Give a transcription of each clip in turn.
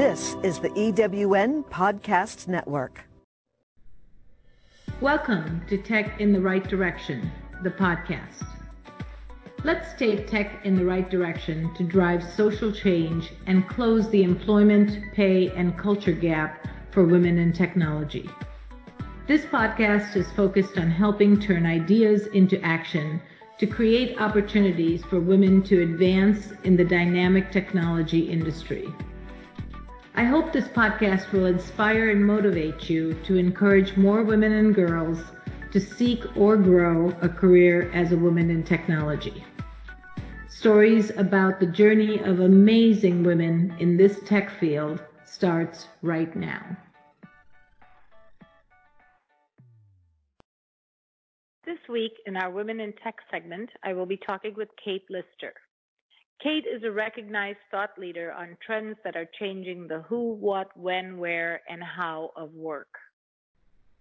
This is the EWN Podcast Network. Welcome to Tech in the Right Direction, the podcast. Let's take tech in the right direction to drive social change and close the employment, pay, and culture gap for women in technology. This podcast is focused on helping turn ideas into action to create opportunities for women to advance in the dynamic technology industry. I hope this podcast will inspire and motivate you to encourage more women and girls to seek or grow a career as a woman in technology. Stories about the journey of amazing women in this tech field starts right now. This week in our Women in Tech segment, I will be talking with Kate Lister. Kate is a recognized thought leader on trends that are changing the who, what, when, where, and how of work.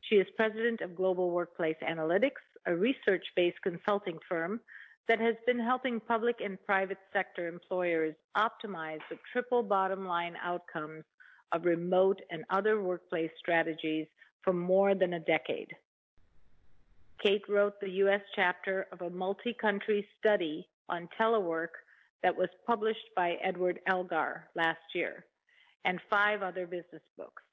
She is president of Global Workplace Analytics, a research based consulting firm that has been helping public and private sector employers optimize the triple bottom line outcomes of remote and other workplace strategies for more than a decade. Kate wrote the U.S. chapter of a multi country study on telework that was published by Edward Elgar last year, and five other business books.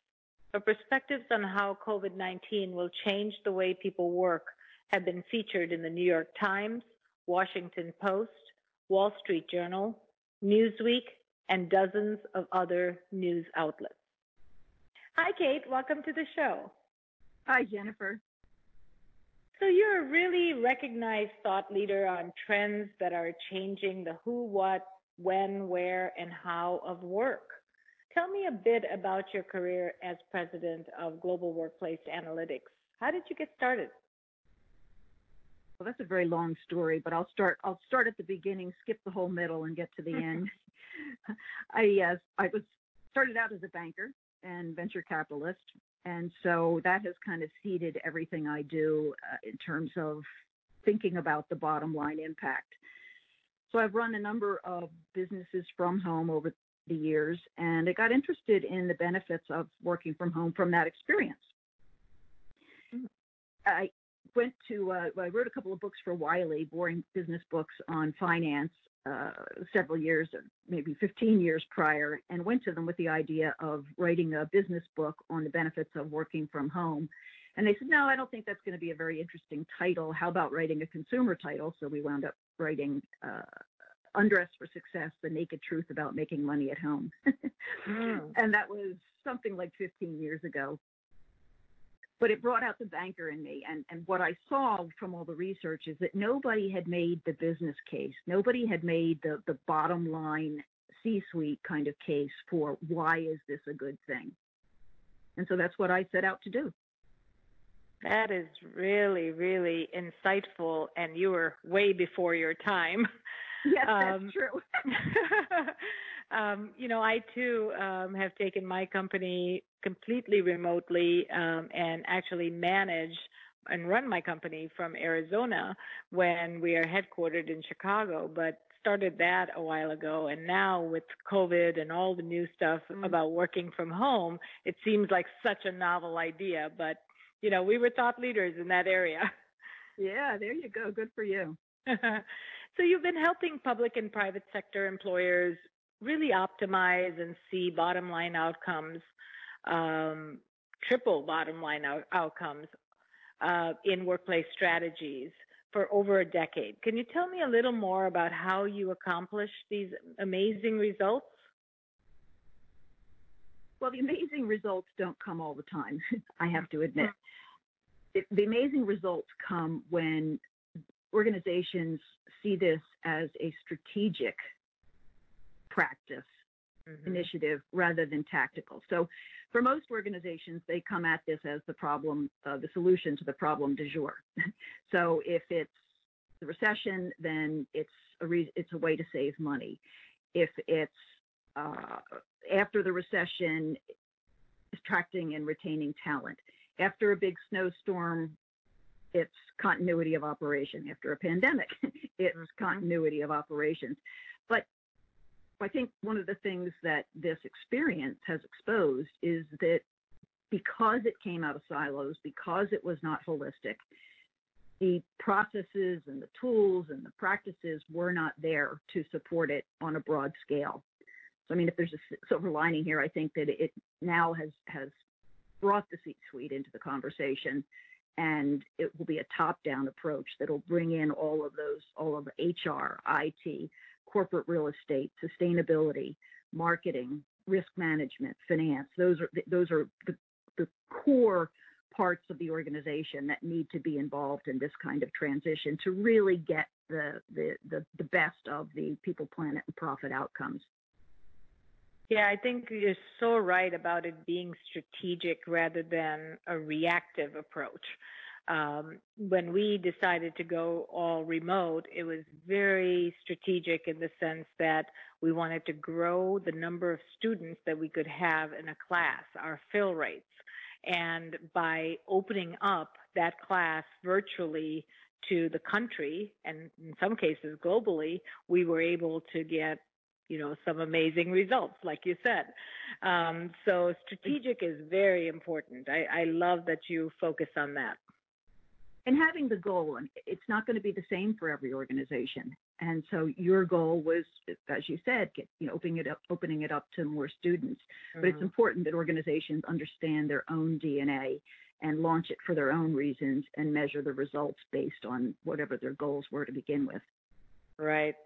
Her perspectives on how COVID 19 will change the way people work have been featured in the New York Times, Washington Post, Wall Street Journal, Newsweek, and dozens of other news outlets. Hi, Kate. Welcome to the show. Hi, Jennifer. So you're a really recognized thought leader on trends that are changing the who, what, when, where, and how of work. Tell me a bit about your career as president of Global Workplace Analytics. How did you get started? Well, that's a very long story, but I'll start. I'll start at the beginning, skip the whole middle, and get to the end. I uh, I was started out as a banker and venture capitalist, and so that has kind of seeded everything I do uh, in terms of thinking about the bottom line impact. So I've run a number of businesses from home over the years, and I got interested in the benefits of working from home from that experience. Hmm. I went to, uh, I wrote a couple of books for Wiley, boring business books on finance, uh, several years, maybe 15 years prior, and went to them with the idea of writing a business book on the benefits of working from home. And they said, no, I don't think that's going to be a very interesting title. How about writing a consumer title? So we wound up writing uh, Undress for Success The Naked Truth About Making Money at Home. mm. And that was something like 15 years ago but it brought out the banker in me. And, and what I saw from all the research is that nobody had made the business case. Nobody had made the, the bottom line C suite kind of case for why is this a good thing? And so that's what I set out to do. That is really, really insightful. And you were way before your time. Yes, that's um, true. um, you know, I too um, have taken my company completely remotely um, and actually manage and run my company from Arizona when we are headquartered in Chicago. But started that a while ago and now with covid and all the new stuff mm. about working from home it seems like such a novel idea but you know we were thought leaders in that area yeah there you go good for you so you've been helping public and private sector employers really optimize and see bottom line outcomes, um, triple bottom line out- outcomes uh, in workplace strategies for over a decade. Can you tell me a little more about how you accomplish these amazing results? Well, the amazing results don't come all the time, I have to admit. It, the amazing results come when organizations see this as a strategic practice mm-hmm. initiative rather than tactical. So for most organizations, they come at this as the problem, uh, the solution to the problem du jour. so if it's the recession, then it's a re- it's a way to save money. If it's uh, after the recession, attracting and retaining talent. After a big snowstorm, it's continuity of operation. After a pandemic, it's mm-hmm. continuity of operations. But I think one of the things that this experience has exposed is that because it came out of silos, because it was not holistic, the processes and the tools and the practices were not there to support it on a broad scale. So, I mean, if there's a silver lining here, I think that it now has has brought the C-suite into the conversation, and it will be a top-down approach that will bring in all of those, all of HR, IT, corporate real estate, sustainability, marketing, risk management, finance. Those are those are the, the core parts of the organization that need to be involved in this kind of transition to really get the the the, the best of the people, planet, and profit outcomes. Yeah, I think you're so right about it being strategic rather than a reactive approach. Um, when we decided to go all remote, it was very strategic in the sense that we wanted to grow the number of students that we could have in a class, our fill rates. And by opening up that class virtually to the country and in some cases globally, we were able to get you know some amazing results like you said. Um, so strategic is very important. I, I love that you focus on that and having the goal and it's not going to be the same for every organization and so your goal was as you said get, you know, opening it up opening it up to more students mm-hmm. but it's mm-hmm. important that organizations understand their own dna and launch it for their own reasons and measure the results based on whatever their goals were to begin with right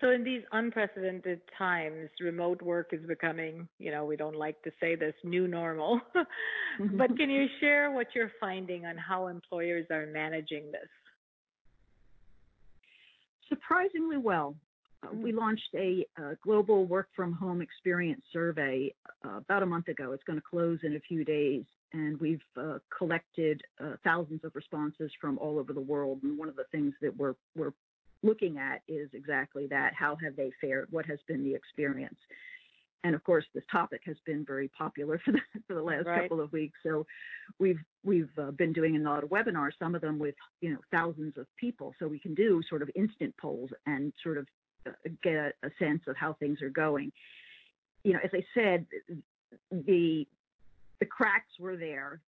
so in these unprecedented times, remote work is becoming, you know, we don't like to say this new normal, but can you share what you're finding on how employers are managing this? Surprisingly well. Uh, we launched a, a, global work from home experience survey uh, about a month ago. It's going to close in a few days, and we've uh, collected uh, thousands of responses from all over the world. And one of the things that we're we're looking at is exactly that. How have they fared? What has been the experience? And of course, this topic has been very popular for the for the last right. couple of weeks. So we've we've uh, been doing a lot of webinars, some of them with you know thousands of people, so we can do sort of instant polls and sort of uh, get a, a sense of how things are going. You know, as I said, the the cracks were there.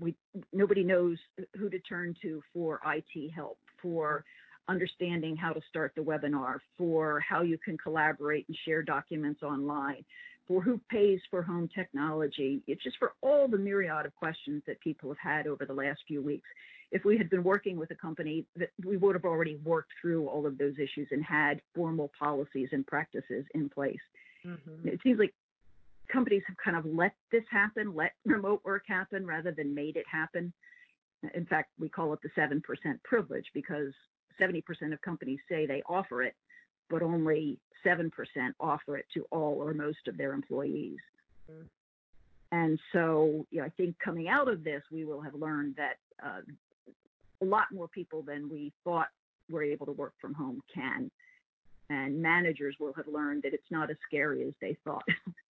We nobody knows who to turn to for IT help for understanding how to start the webinar, for how you can collaborate and share documents online, for who pays for home technology. It's just for all the myriad of questions that people have had over the last few weeks. If we had been working with a company, that we would have already worked through all of those issues and had formal policies and practices in place. Mm-hmm. It seems like companies have kind of let this happen, let remote work happen rather than made it happen. In fact, we call it the 7% privilege because 70% of companies say they offer it, but only 7% offer it to all or most of their employees. Mm-hmm. And so, you know, I think coming out of this, we will have learned that uh, a lot more people than we thought were able to work from home can. And managers will have learned that it's not as scary as they thought.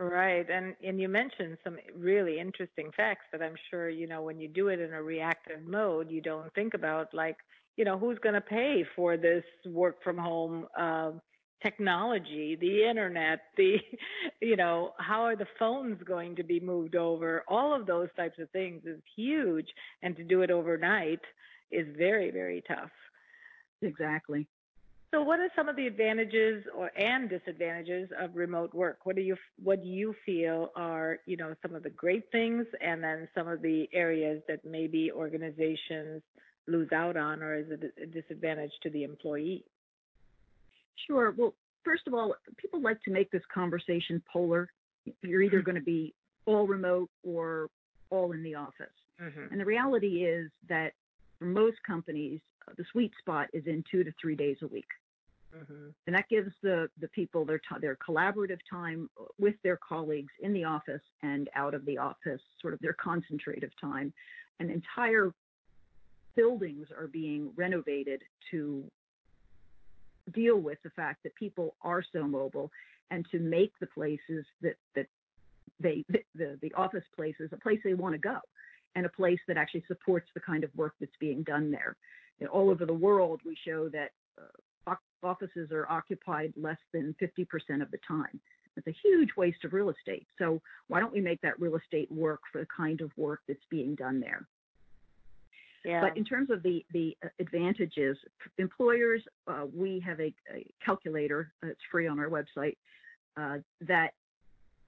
Right, and and you mentioned some really interesting facts that I'm sure you know when you do it in a reactive mode, you don't think about like you know who's going to pay for this work from home uh, technology, the internet, the you know how are the phones going to be moved over? All of those types of things is huge, and to do it overnight is very very tough. Exactly. So, what are some of the advantages or and disadvantages of remote work? What do you what do you feel are you know some of the great things, and then some of the areas that maybe organizations lose out on, or is it a disadvantage to the employee? Sure. Well, first of all, people like to make this conversation polar. You're either mm-hmm. going to be all remote or all in the office. Mm-hmm. And the reality is that for most companies, the sweet spot is in two to three days a week. Mm-hmm. And that gives the, the people their, t- their collaborative time with their colleagues in the office and out of the office, sort of their concentrative time. And entire buildings are being renovated to deal with the fact that people are so mobile and to make the places that, that they, the, the office places, a place they want to go and a place that actually supports the kind of work that's being done there. You know, all over the world, we show that uh, offices are occupied less than 50% of the time. It's a huge waste of real estate. So why don't we make that real estate work for the kind of work that's being done there? Yeah. But in terms of the, the advantages, employers, uh, we have a, a calculator, uh, it's free on our website, uh, that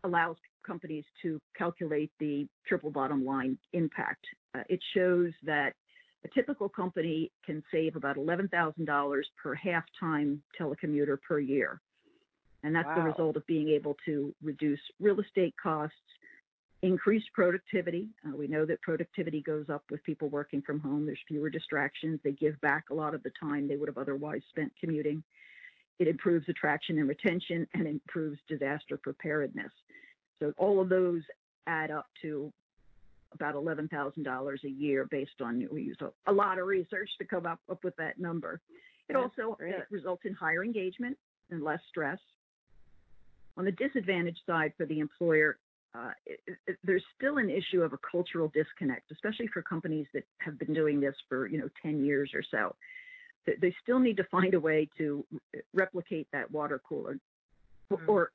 allows companies to calculate the triple bottom line impact. Uh, it shows that a typical company can save about $11,000 per half-time telecommuter per year. And that's wow. the result of being able to reduce real estate costs, increase productivity. Uh, we know that productivity goes up with people working from home. There's fewer distractions. They give back a lot of the time they would have otherwise spent commuting. It improves attraction and retention and improves disaster preparedness. So all of those add up to about $11,000 a year based on, we use a, a, lot of research to come up, up with that number. It That's also uh, results in higher engagement and less stress. On the disadvantage side for the employer, uh, it, it, there's still an issue of a cultural disconnect, especially for companies that have been doing this for you know 10 years or so. They still need to find a way to replicate that water cooler. Or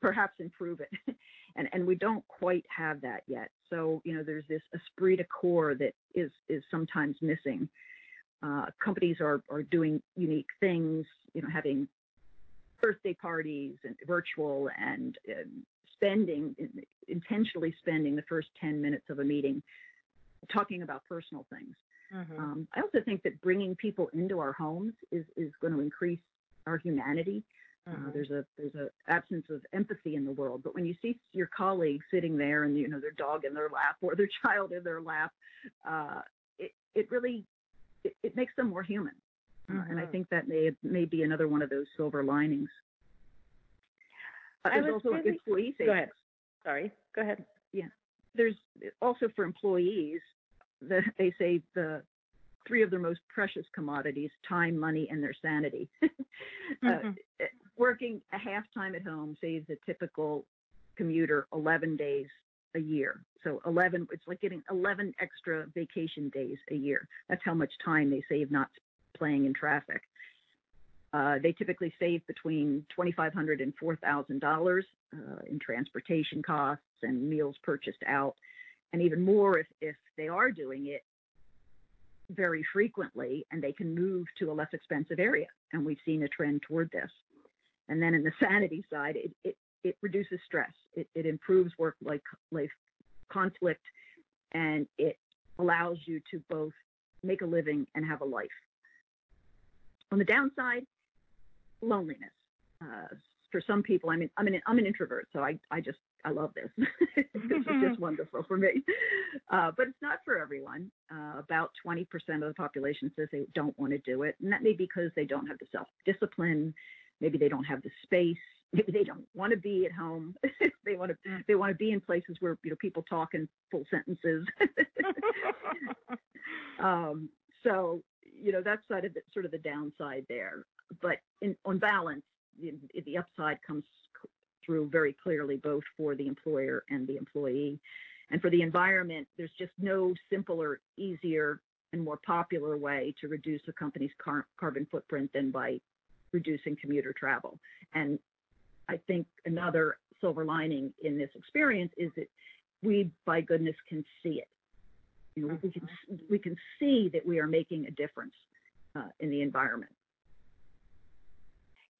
perhaps improve it, and and we don't quite have that yet. So you know there's this esprit de corps that is is sometimes missing. Uh, companies are are doing unique things, you know, having birthday parties and virtual and spending intentionally spending the first 10 minutes of a meeting talking about personal things. Mm-hmm. Um, I also think that bringing people into our homes is, is going to increase our humanity. Uh, mm-hmm. Uh, there's a there's a absence of empathy in the world, but when you see your colleague sitting there and you know their dog in their lap or their child in their lap, uh, it it really it, it makes them more human. Mm-hmm. Uh, and I mm-hmm. think that may may be another one of those silver linings. There's also really, employee savings. Go ahead. Sorry. Go ahead. Yeah. There's also for employees, the, they say the three of their most precious commodities time, money, and their sanity. Uh, mm-hmm. uh, working a half time at home saves a typical commuter 11 days a year. So 11, it's like getting 11 extra vacation days a year. That's how much time they save not playing in traffic. Uh, they typically save between $2,500 and $4,000 uh, in transportation costs and meals purchased out, and even more if, if they are doing it very frequently and they can move to a less expensive area. And we've seen a trend toward this. And then in the sanity side, it, it, it reduces stress, it, it improves work life conflict, and it allows you to both make a living and have a life. On the downside, loneliness. Uh, for some people, I mean, I'm an I'm an introvert, so I I just I love this. this is just wonderful for me. Uh, but it's not for everyone. Uh, about 20% of the population says they don't want to do it, and that may be because they don't have the self discipline. Maybe they don't have the space. Maybe they don't want to be at home. they want to they want to be in places where you know people talk in full sentences. um, so you know that's sort of the, sort of the downside there but in, on balance, the, the upside comes through very clearly both for the employer and the employee. And for the environment, there's just no simpler, easier, and more popular way to reduce a company's car- carbon footprint than by reducing commuter travel. And I think another silver lining in this experience is that we, by goodness, can see it. You know, we can we can see that we are making a difference uh, in the environment.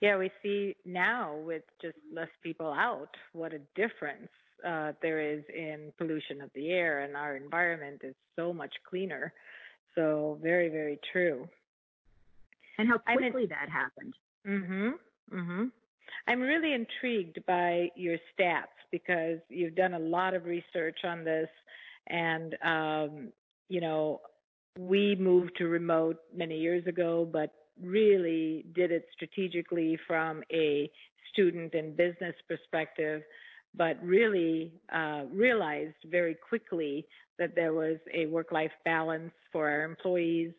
Yeah, we see now with just less people out what a difference uh, there is in pollution of the air, and our environment is so much cleaner. So very, very true. And how quickly in, that happened. Mhm. Mhm. I'm really intrigued by your stats because you've done a lot of research on this, and um, you know, we moved to remote many years ago, but really did it strategically from a student and business perspective, but really uh, realized very quickly that there was a work life balance for our employees.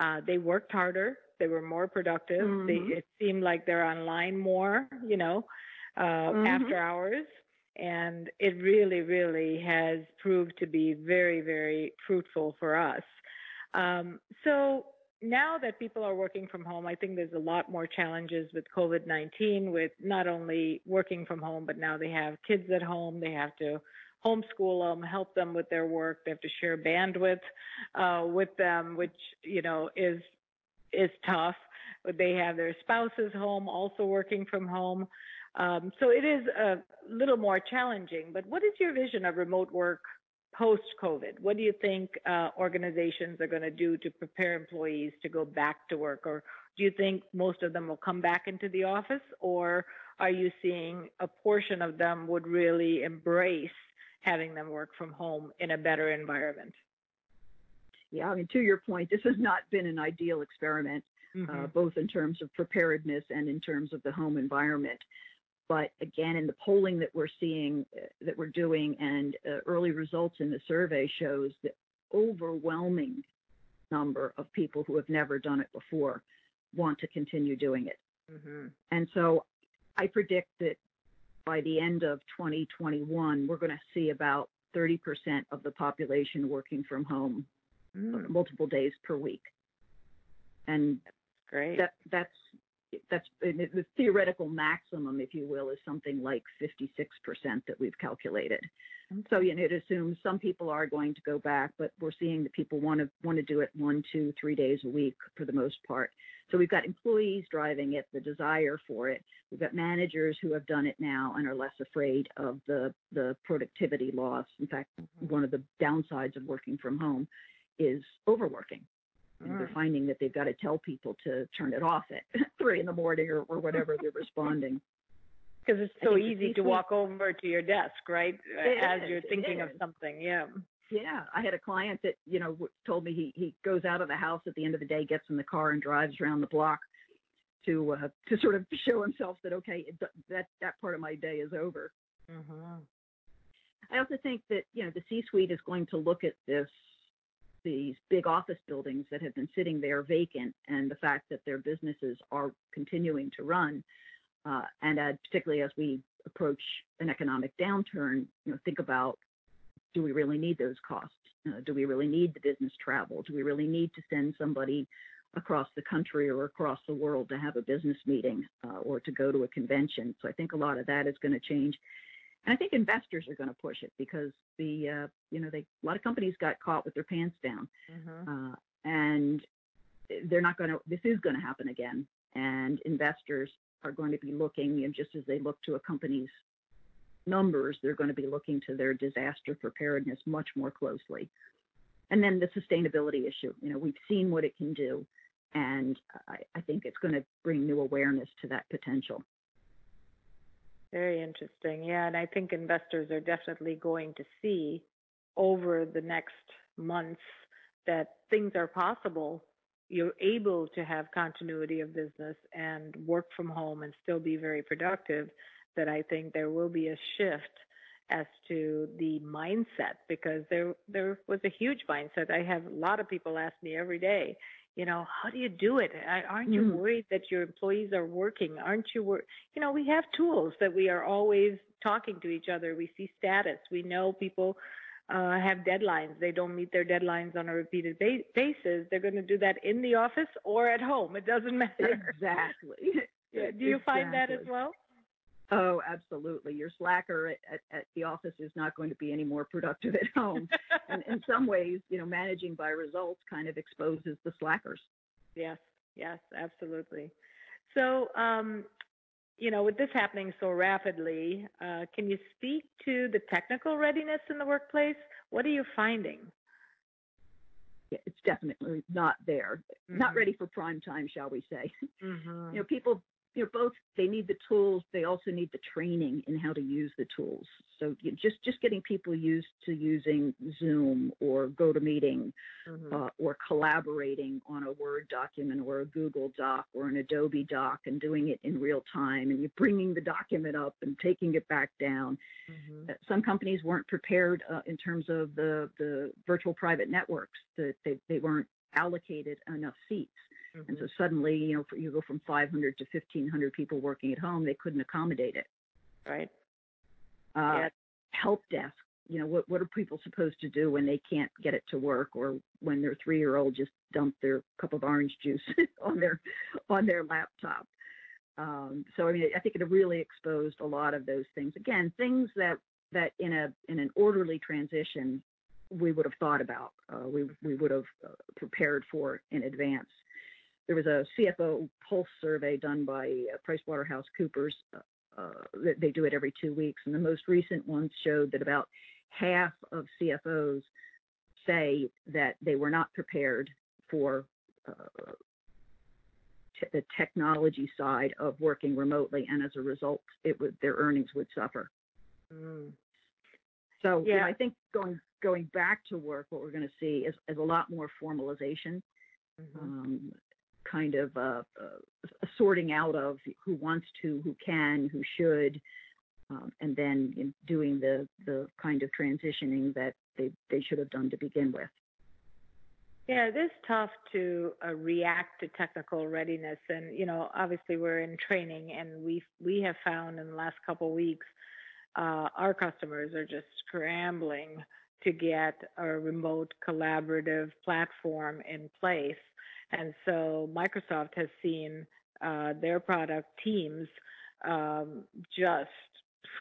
Uh, they worked harder, they were more productive, mm-hmm. they, it seemed like they're online more, you know, uh, mm-hmm. after hours. And it really, really has proved to be very, very fruitful for us. Um, so, now that people are working from home, I think there's a lot more challenges with COVID 19, with not only working from home, but now they have kids at home. They have to homeschool them, help them with their work. They have to share bandwidth uh, with them, which, you know, is is tough. They have their spouses home, also working from home. Um, so it is a little more challenging. But what is your vision of remote work post COVID? What do you think uh, organizations are going to do to prepare employees to go back to work? Or do you think most of them will come back into the office? Or are you seeing a portion of them would really embrace having them work from home in a better environment? Yeah, I mean, to your point, this has not been an ideal experiment, uh, mm-hmm. uh, both in terms of preparedness and in terms of the home environment. But again, in the polling that we're seeing, uh, that we're doing, and uh, early results in the survey shows that overwhelming number of people who have never done it before want to continue doing it. Mm-hmm. And so I predict that by the end of 2021, we're going to see about 30% of the population working from home mm. multiple days per week. And great. That, that's that's the theoretical maximum, if you will, is something like 56% that we've calculated. So you know, it assumes some people are going to go back, but we're seeing that people want to want to do it one, two, three days a week for the most part. So we've got employees driving it, the desire for it. We've got managers who have done it now and are less afraid of the the productivity loss. In fact, mm-hmm. one of the downsides of working from home is overworking. And they're mm. finding that they've got to tell people to turn it off at three in the morning or, or whatever they're responding. Because it's so easy to walk over to your desk, right? It As is, you're thinking of something. Yeah. Yeah, I had a client that you know told me he he goes out of the house at the end of the day, gets in the car, and drives around the block to uh, to sort of show himself that okay, it, that that part of my day is over. Mm-hmm. I also think that you know the C-suite is going to look at this these big office buildings that have been sitting there vacant and the fact that their businesses are continuing to run. Uh, and uh, particularly as we approach an economic downturn, you know, think about do we really need those costs? Uh, do we really need the business travel? Do we really need to send somebody across the country or across the world to have a business meeting uh, or to go to a convention? So I think a lot of that is going to change. And I think investors are going to push it because the uh, you know they a lot of companies got caught with their pants down, mm-hmm. uh, and they're not going to. This is going to happen again, and investors are going to be looking, and just as they look to a company's numbers, they're going to be looking to their disaster preparedness much more closely. And then the sustainability issue. You know, we've seen what it can do, and I, I think it's going to bring new awareness to that potential. Very interesting. Yeah, and I think investors are definitely going to see over the next months that things are possible. You're able to have continuity of business and work from home and still be very productive. That I think there will be a shift as to the mindset because there there was a huge mindset. I have a lot of people ask me every day, you know how do you do it? Aren't you mm. worried that your employees are working? Aren't you wor- you know we have tools that we are always talking to each other. We see status. We know people uh, have deadlines. They don't meet their deadlines on a repeated ba- basis. They're going to do that in the office or at home. It doesn't matter. Exactly. Do you exactly. find that as well Oh, absolutely. Your slacker at, at, at, the office is not going to be any more productive at home. and in some ways, you know, managing by results kind of exposes the slackers. Yes, yes, absolutely. So, um, you know, with this happening so rapidly, uh, can you speak to the technical readiness in the workplace? What are you finding? it's definitely not there. Mm-hmm. Not ready for prime time, shall we say? Mm-hmm. You know, people you know, both they need the tools, they also need the training in how to use the tools. So you know, just just getting people used to using Zoom or GoToMeeting mm-hmm. uh, or collaborating on a Word document or a Google Doc or an Adobe Doc and doing it in real time, and you're bringing the document up and taking it back down. Mm-hmm. Uh, some companies weren't prepared uh, in terms of the the virtual private networks that they, they weren't allocated enough seats. Mm-hmm. And so suddenly, you know, you go from 500 to 1,500 people working at home, they couldn't accommodate it. Right. Uh, yeah. Help desk you know, what what are people supposed to do when they can't get it to work, or when their three year old just dumped their cup of orange juice on their on their laptop. Um, so I mean, I think it really exposed a lot of those things. Again, things that that in a in an orderly transition we would have thought about, uh, we we would have uh, prepared for in advance. There was a CFO pulse survey done by uh, PricewaterhouseCoopers. Uh, they do it every two weeks, and the most recent one showed that about half of CFOs say that they were not prepared for uh, t- the technology side of working remotely, and as a result, it would their earnings would suffer. Mm. So yeah. You know, I think going going back to work, what we're going to see is, is a lot more formalization, mm-hmm. um, kind of uh, uh, sorting out of who wants to, who can, who should, um, and then you know, doing the the kind of transitioning that they they should have done to begin with. Yeah, it is tough to uh, react to technical readiness, and you know, obviously we're in training, and we we have found in the last couple weeks, uh, our customers are just scrambling to get a remote collaborative platform in place. And so Microsoft has seen uh, their product Teams um, just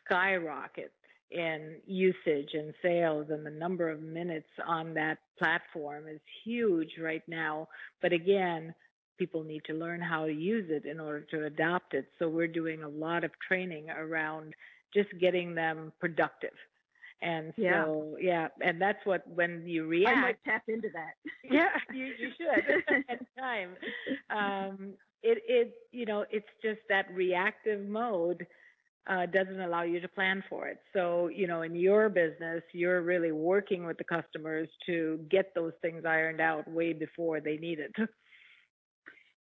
skyrocket in usage and sales and the number of minutes on that platform is huge right now. But again, people need to learn how to use it in order to adopt it. So we're doing a lot of training around just getting them productive and so, yeah. yeah, and that's what when you react. I might tap into that. yeah, you, you should at time. Um, it it you know it's just that reactive mode uh, doesn't allow you to plan for it. So you know in your business you're really working with the customers to get those things ironed out way before they need it.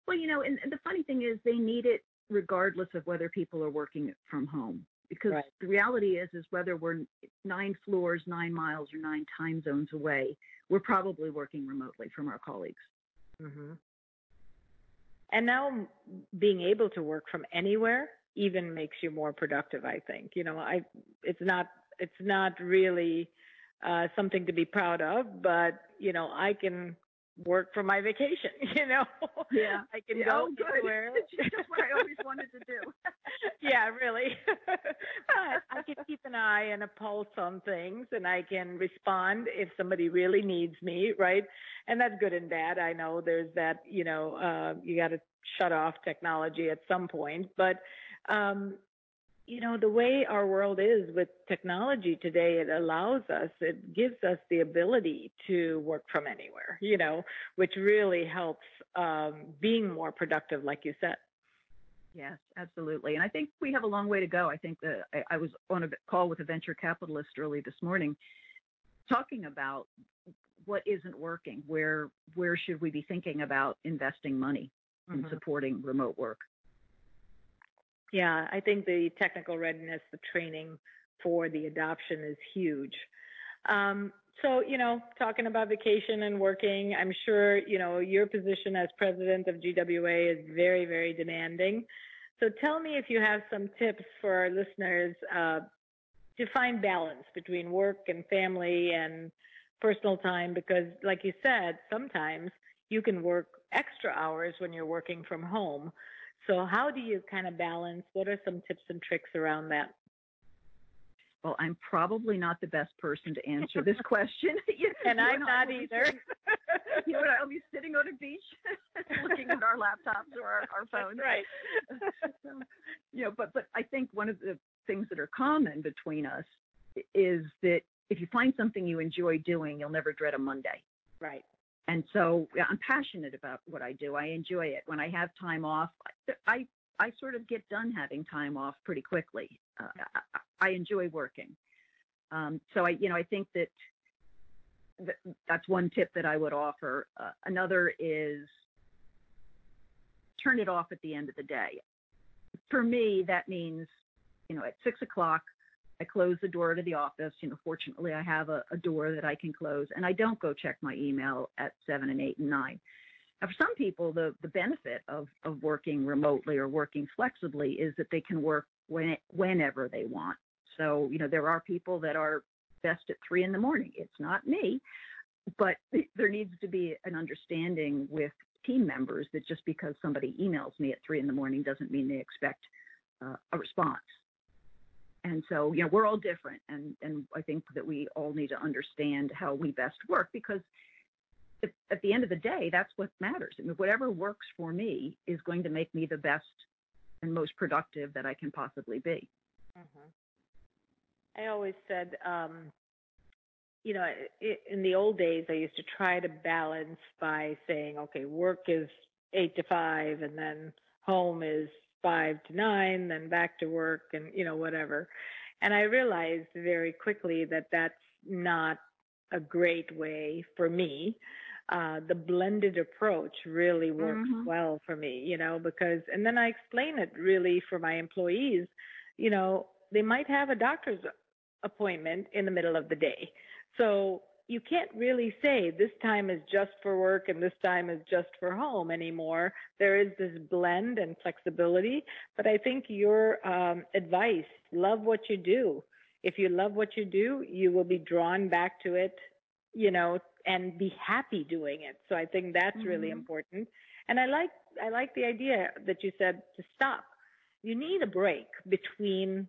Well, you know, and, and the funny thing is they need it regardless of whether people are working from home because right. the reality is is whether we're nine floors nine miles or nine time zones away we're probably working remotely from our colleagues mm-hmm. and now being able to work from anywhere even makes you more productive i think you know i it's not it's not really uh, something to be proud of but you know i can work for my vacation, you know. Yeah. I can yeah, go oh, anywhere. That's what I always wanted to do. yeah, really. I can keep an eye and a pulse on things and I can respond if somebody really needs me, right? And that's good and bad. I know there's that, you know, uh, you got to shut off technology at some point, but um, you know, the way our world is with technology today, it allows us, it gives us the ability to work from anywhere, you know, which really helps um, being more productive, like you said. Yes, absolutely. And I think we have a long way to go. I think that I, I was on a call with a venture capitalist early this morning talking about what isn't working, where where should we be thinking about investing money mm-hmm. in supporting remote work. Yeah, I think the technical readiness, the training for the adoption is huge. Um, so, you know, talking about vacation and working, I'm sure, you know, your position as president of GWA is very, very demanding. So tell me if you have some tips for our listeners uh, to find balance between work and family and personal time, because like you said, sometimes you can work extra hours when you're working from home. So how do you kind of balance? What are some tips and tricks around that? Well, I'm probably not the best person to answer this question. you, and I'm not either. You know, I'll be sitting on a beach looking at our laptops or our, our phones. Right. so, you know, but but I think one of the things that are common between us is that if you find something you enjoy doing, you'll never dread a Monday. Right. And so I'm passionate about what I do. I enjoy it. When I have time off, I I sort of get done having time off pretty quickly. Uh, I, I, enjoy working. Um, so I, you know, I think that th- that's one tip that I would offer. Uh, another is turn it off at the end of the day. For me, that means, you know, at six o'clock, I close the door to the office. You know, fortunately, I have a, a door that I can close, and I don't go check my email at seven and eight and nine. Now, for some people, the, the benefit of, of working remotely or working flexibly is that they can work when, whenever they want. So, you know, there are people that are best at three in the morning. It's not me, but there needs to be an understanding with team members that just because somebody emails me at three in the morning doesn't mean they expect uh, a response. And so, you know, we're all different, and and I think that we all need to understand how we best work because if, at the end of the day, that's what matters. I mean, whatever works for me is going to make me the best and most productive that I can possibly be. Mm-hmm. I always said, um, you know, in the old days, I used to try to balance by saying, okay, work is eight to five, and then home is five to nine, then back to work and, you know, whatever. And I realized very quickly that that's not a great way for me. Uh, the blended approach really works mm-hmm. well for me, you know, because, and then I explain it really for my employees, you know, they might have a doctor's appointment in the middle of the day. So you can't really say this time is just for work and this time is just for home anymore. There is this blend and flexibility, but I think your um, advice, love what you do. If you love what you do, you will be drawn back to it, you know, and be happy doing it. So I think that's mm-hmm. really important. And I like I like the idea that you said to stop. You need a break between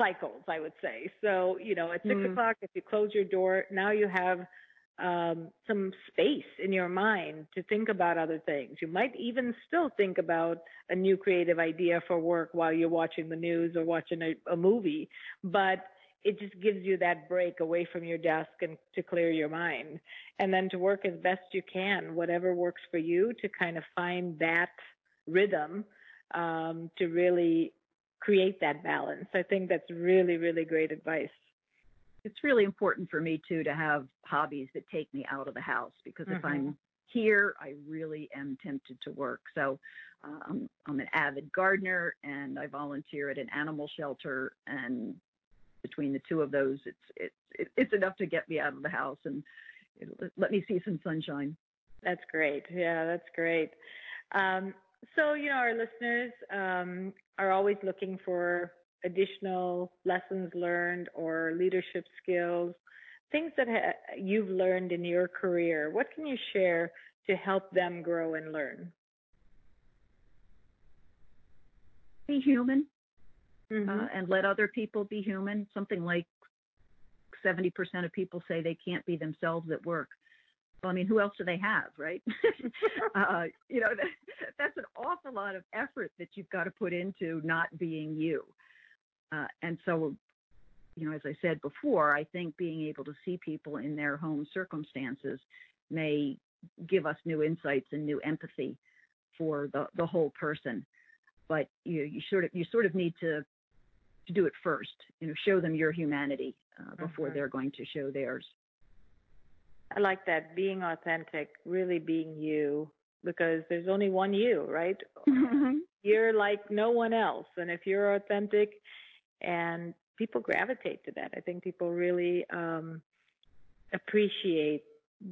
cycles, I would say. So, you know, at 6 mm o'clock, if you close your door, now you have um, some space in your mind to think about other things. You might even still think about a new creative idea for work while you're watching the news or watching a, a movie, but it just gives you that break away from your desk and to clear your mind. And then to work as best you can, whatever works for you, to kind of find that rhythm um, to really create that balance. I think that's really, really great advice. It's really important for me too to have hobbies that take me out of the house because mm-hmm. if I'm here, I really am tempted to work. So um, I'm an avid gardener and I volunteer at an animal shelter. And between the two of those, it's it's it's enough to get me out of the house and let me see some sunshine. That's great. Yeah, that's great. Um, so, you know, our listeners um, are always looking for additional lessons learned or leadership skills, things that ha- you've learned in your career. What can you share to help them grow and learn? Be human mm-hmm. uh, and let other people be human. Something like 70% of people say they can't be themselves at work. Well, I mean, who else do they have, right? uh, you know, that, that's an awful lot of effort that you've got to put into not being you. Uh, and so, you know, as I said before, I think being able to see people in their home circumstances may give us new insights and new empathy for the, the whole person. But you you sort of you sort of need to to do it first. You know, show them your humanity uh, before mm-hmm. they're going to show theirs. I like that being authentic, really being you, because there's only one you, right? Mm-hmm. You're like no one else. And if you're authentic and people gravitate to that, I think people really um, appreciate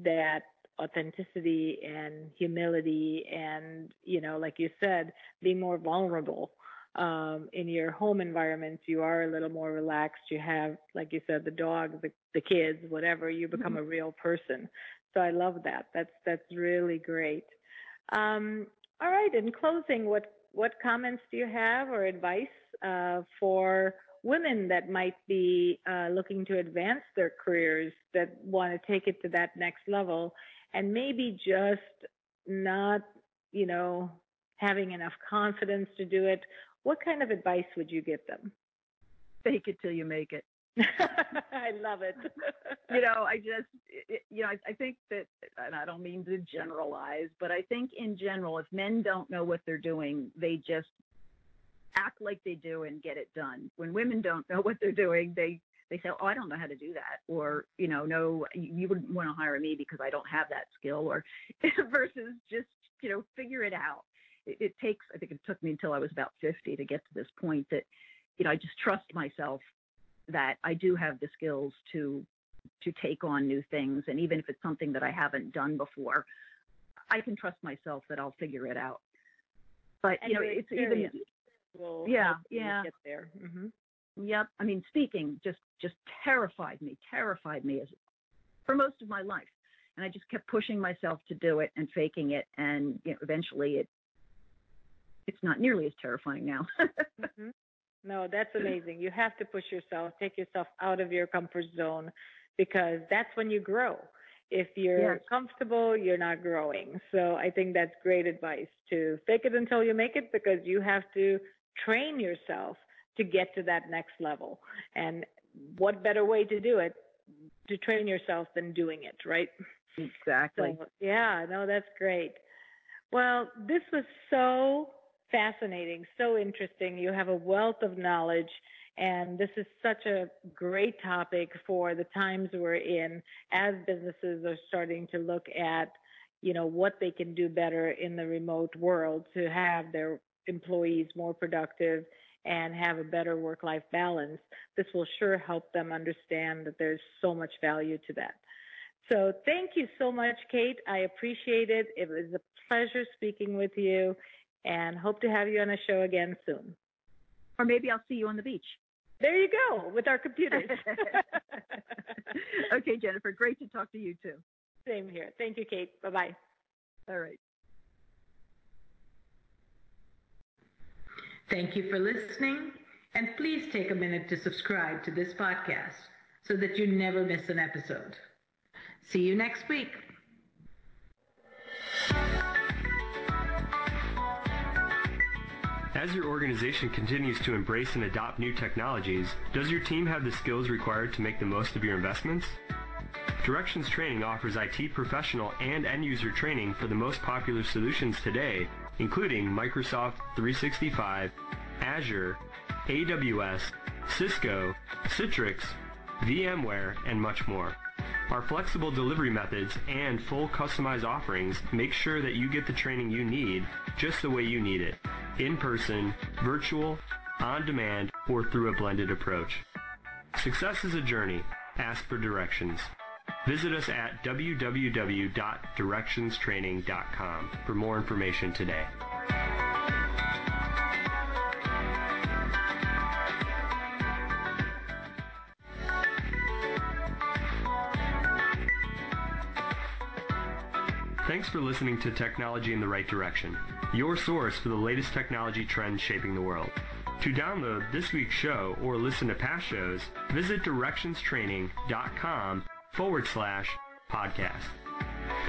that authenticity and humility and, you know, like you said, being more vulnerable um, in your home environment, you are a little more relaxed. You have, like you said, the dog, the, the kids, whatever. You become mm-hmm. a real person. So I love that. That's that's really great. Um, all right. In closing, what what comments do you have or advice uh, for women that might be uh, looking to advance their careers that want to take it to that next level and maybe just not, you know, having enough confidence to do it what kind of advice would you give them? Fake it till you make it. I love it. you know, I just, it, you know, I, I think that, and I don't mean to generalize, but I think in general, if men don't know what they're doing, they just act like they do and get it done. When women don't know what they're doing, they they say, "Oh, I don't know how to do that," or you know, "No, you wouldn't want to hire me because I don't have that skill," or versus just you know, figure it out it, it takes, I think it took me until I was about 50 to get to this point that, you know, I just trust myself that I do have the skills to to take on new things and even if it's something that I haven't done before I can trust myself that I'll figure it out but and you know it's even will yeah yeah get there mm-hmm. Yep. I mean, speaking just just terrified me, terrified me as for most of my life. And I just kept pushing myself to do it and faking it. And you know, eventually it it's not nearly as terrifying now. mm-hmm. No, that's amazing. You have to push yourself, take yourself out of your comfort zone because that's when you grow. If you're yes. comfortable, you're not growing. So I think that's great advice to fake it until you make it because you have to train yourself to get to that next level. And what better way to do it to train yourself than doing it, right? Exactly. So, yeah, no, that's great. Well, this was so fascinating, so interesting. You have a wealth of knowledge, and this is such a great topic for the times we're in as businesses are starting to look at, you know, what they can do better in the remote world to have their employees more productive and have a better work life balance. This will sure help them understand that there's so much value to that. So thank you so much, Kate. I appreciate it. It was a pleasure speaking with you and hope to have you on the show again soon. Or maybe I'll see you on the beach. There you go, with our computers. okay, Jennifer, great to talk to you too. Same here. Thank you, Kate. Bye bye. All right. Thank you for listening, and please take a minute to subscribe to this podcast so that you never miss an episode. See you next week. As your organization continues to embrace and adopt new technologies, does your team have the skills required to make the most of your investments? Directions Training offers IT professional and end user training for the most popular solutions today, including Microsoft 365, Azure, AWS, Cisco, Citrix, VMware, and much more. Our flexible delivery methods and full customized offerings make sure that you get the training you need just the way you need it. In person, virtual, on demand, or through a blended approach. Success is a journey. Ask for directions. Visit us at www.directionstraining.com for more information today. Thanks for listening to Technology in the Right Direction, your source for the latest technology trends shaping the world. To download this week's show or listen to past shows, visit directionstraining.com forward slash podcast.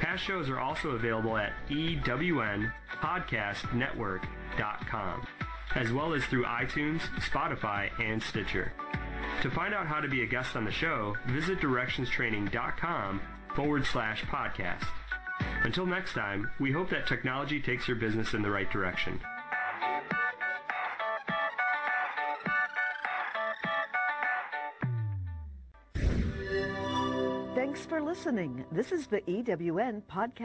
Past shows are also available at ewnpodcastnetwork.com, as well as through iTunes, Spotify, and Stitcher. To find out how to be a guest on the show, visit directionstraining.com forward slash podcast. Until next time, we hope that technology takes your business in the right direction. Thanks for listening. This is the EWN Podcast.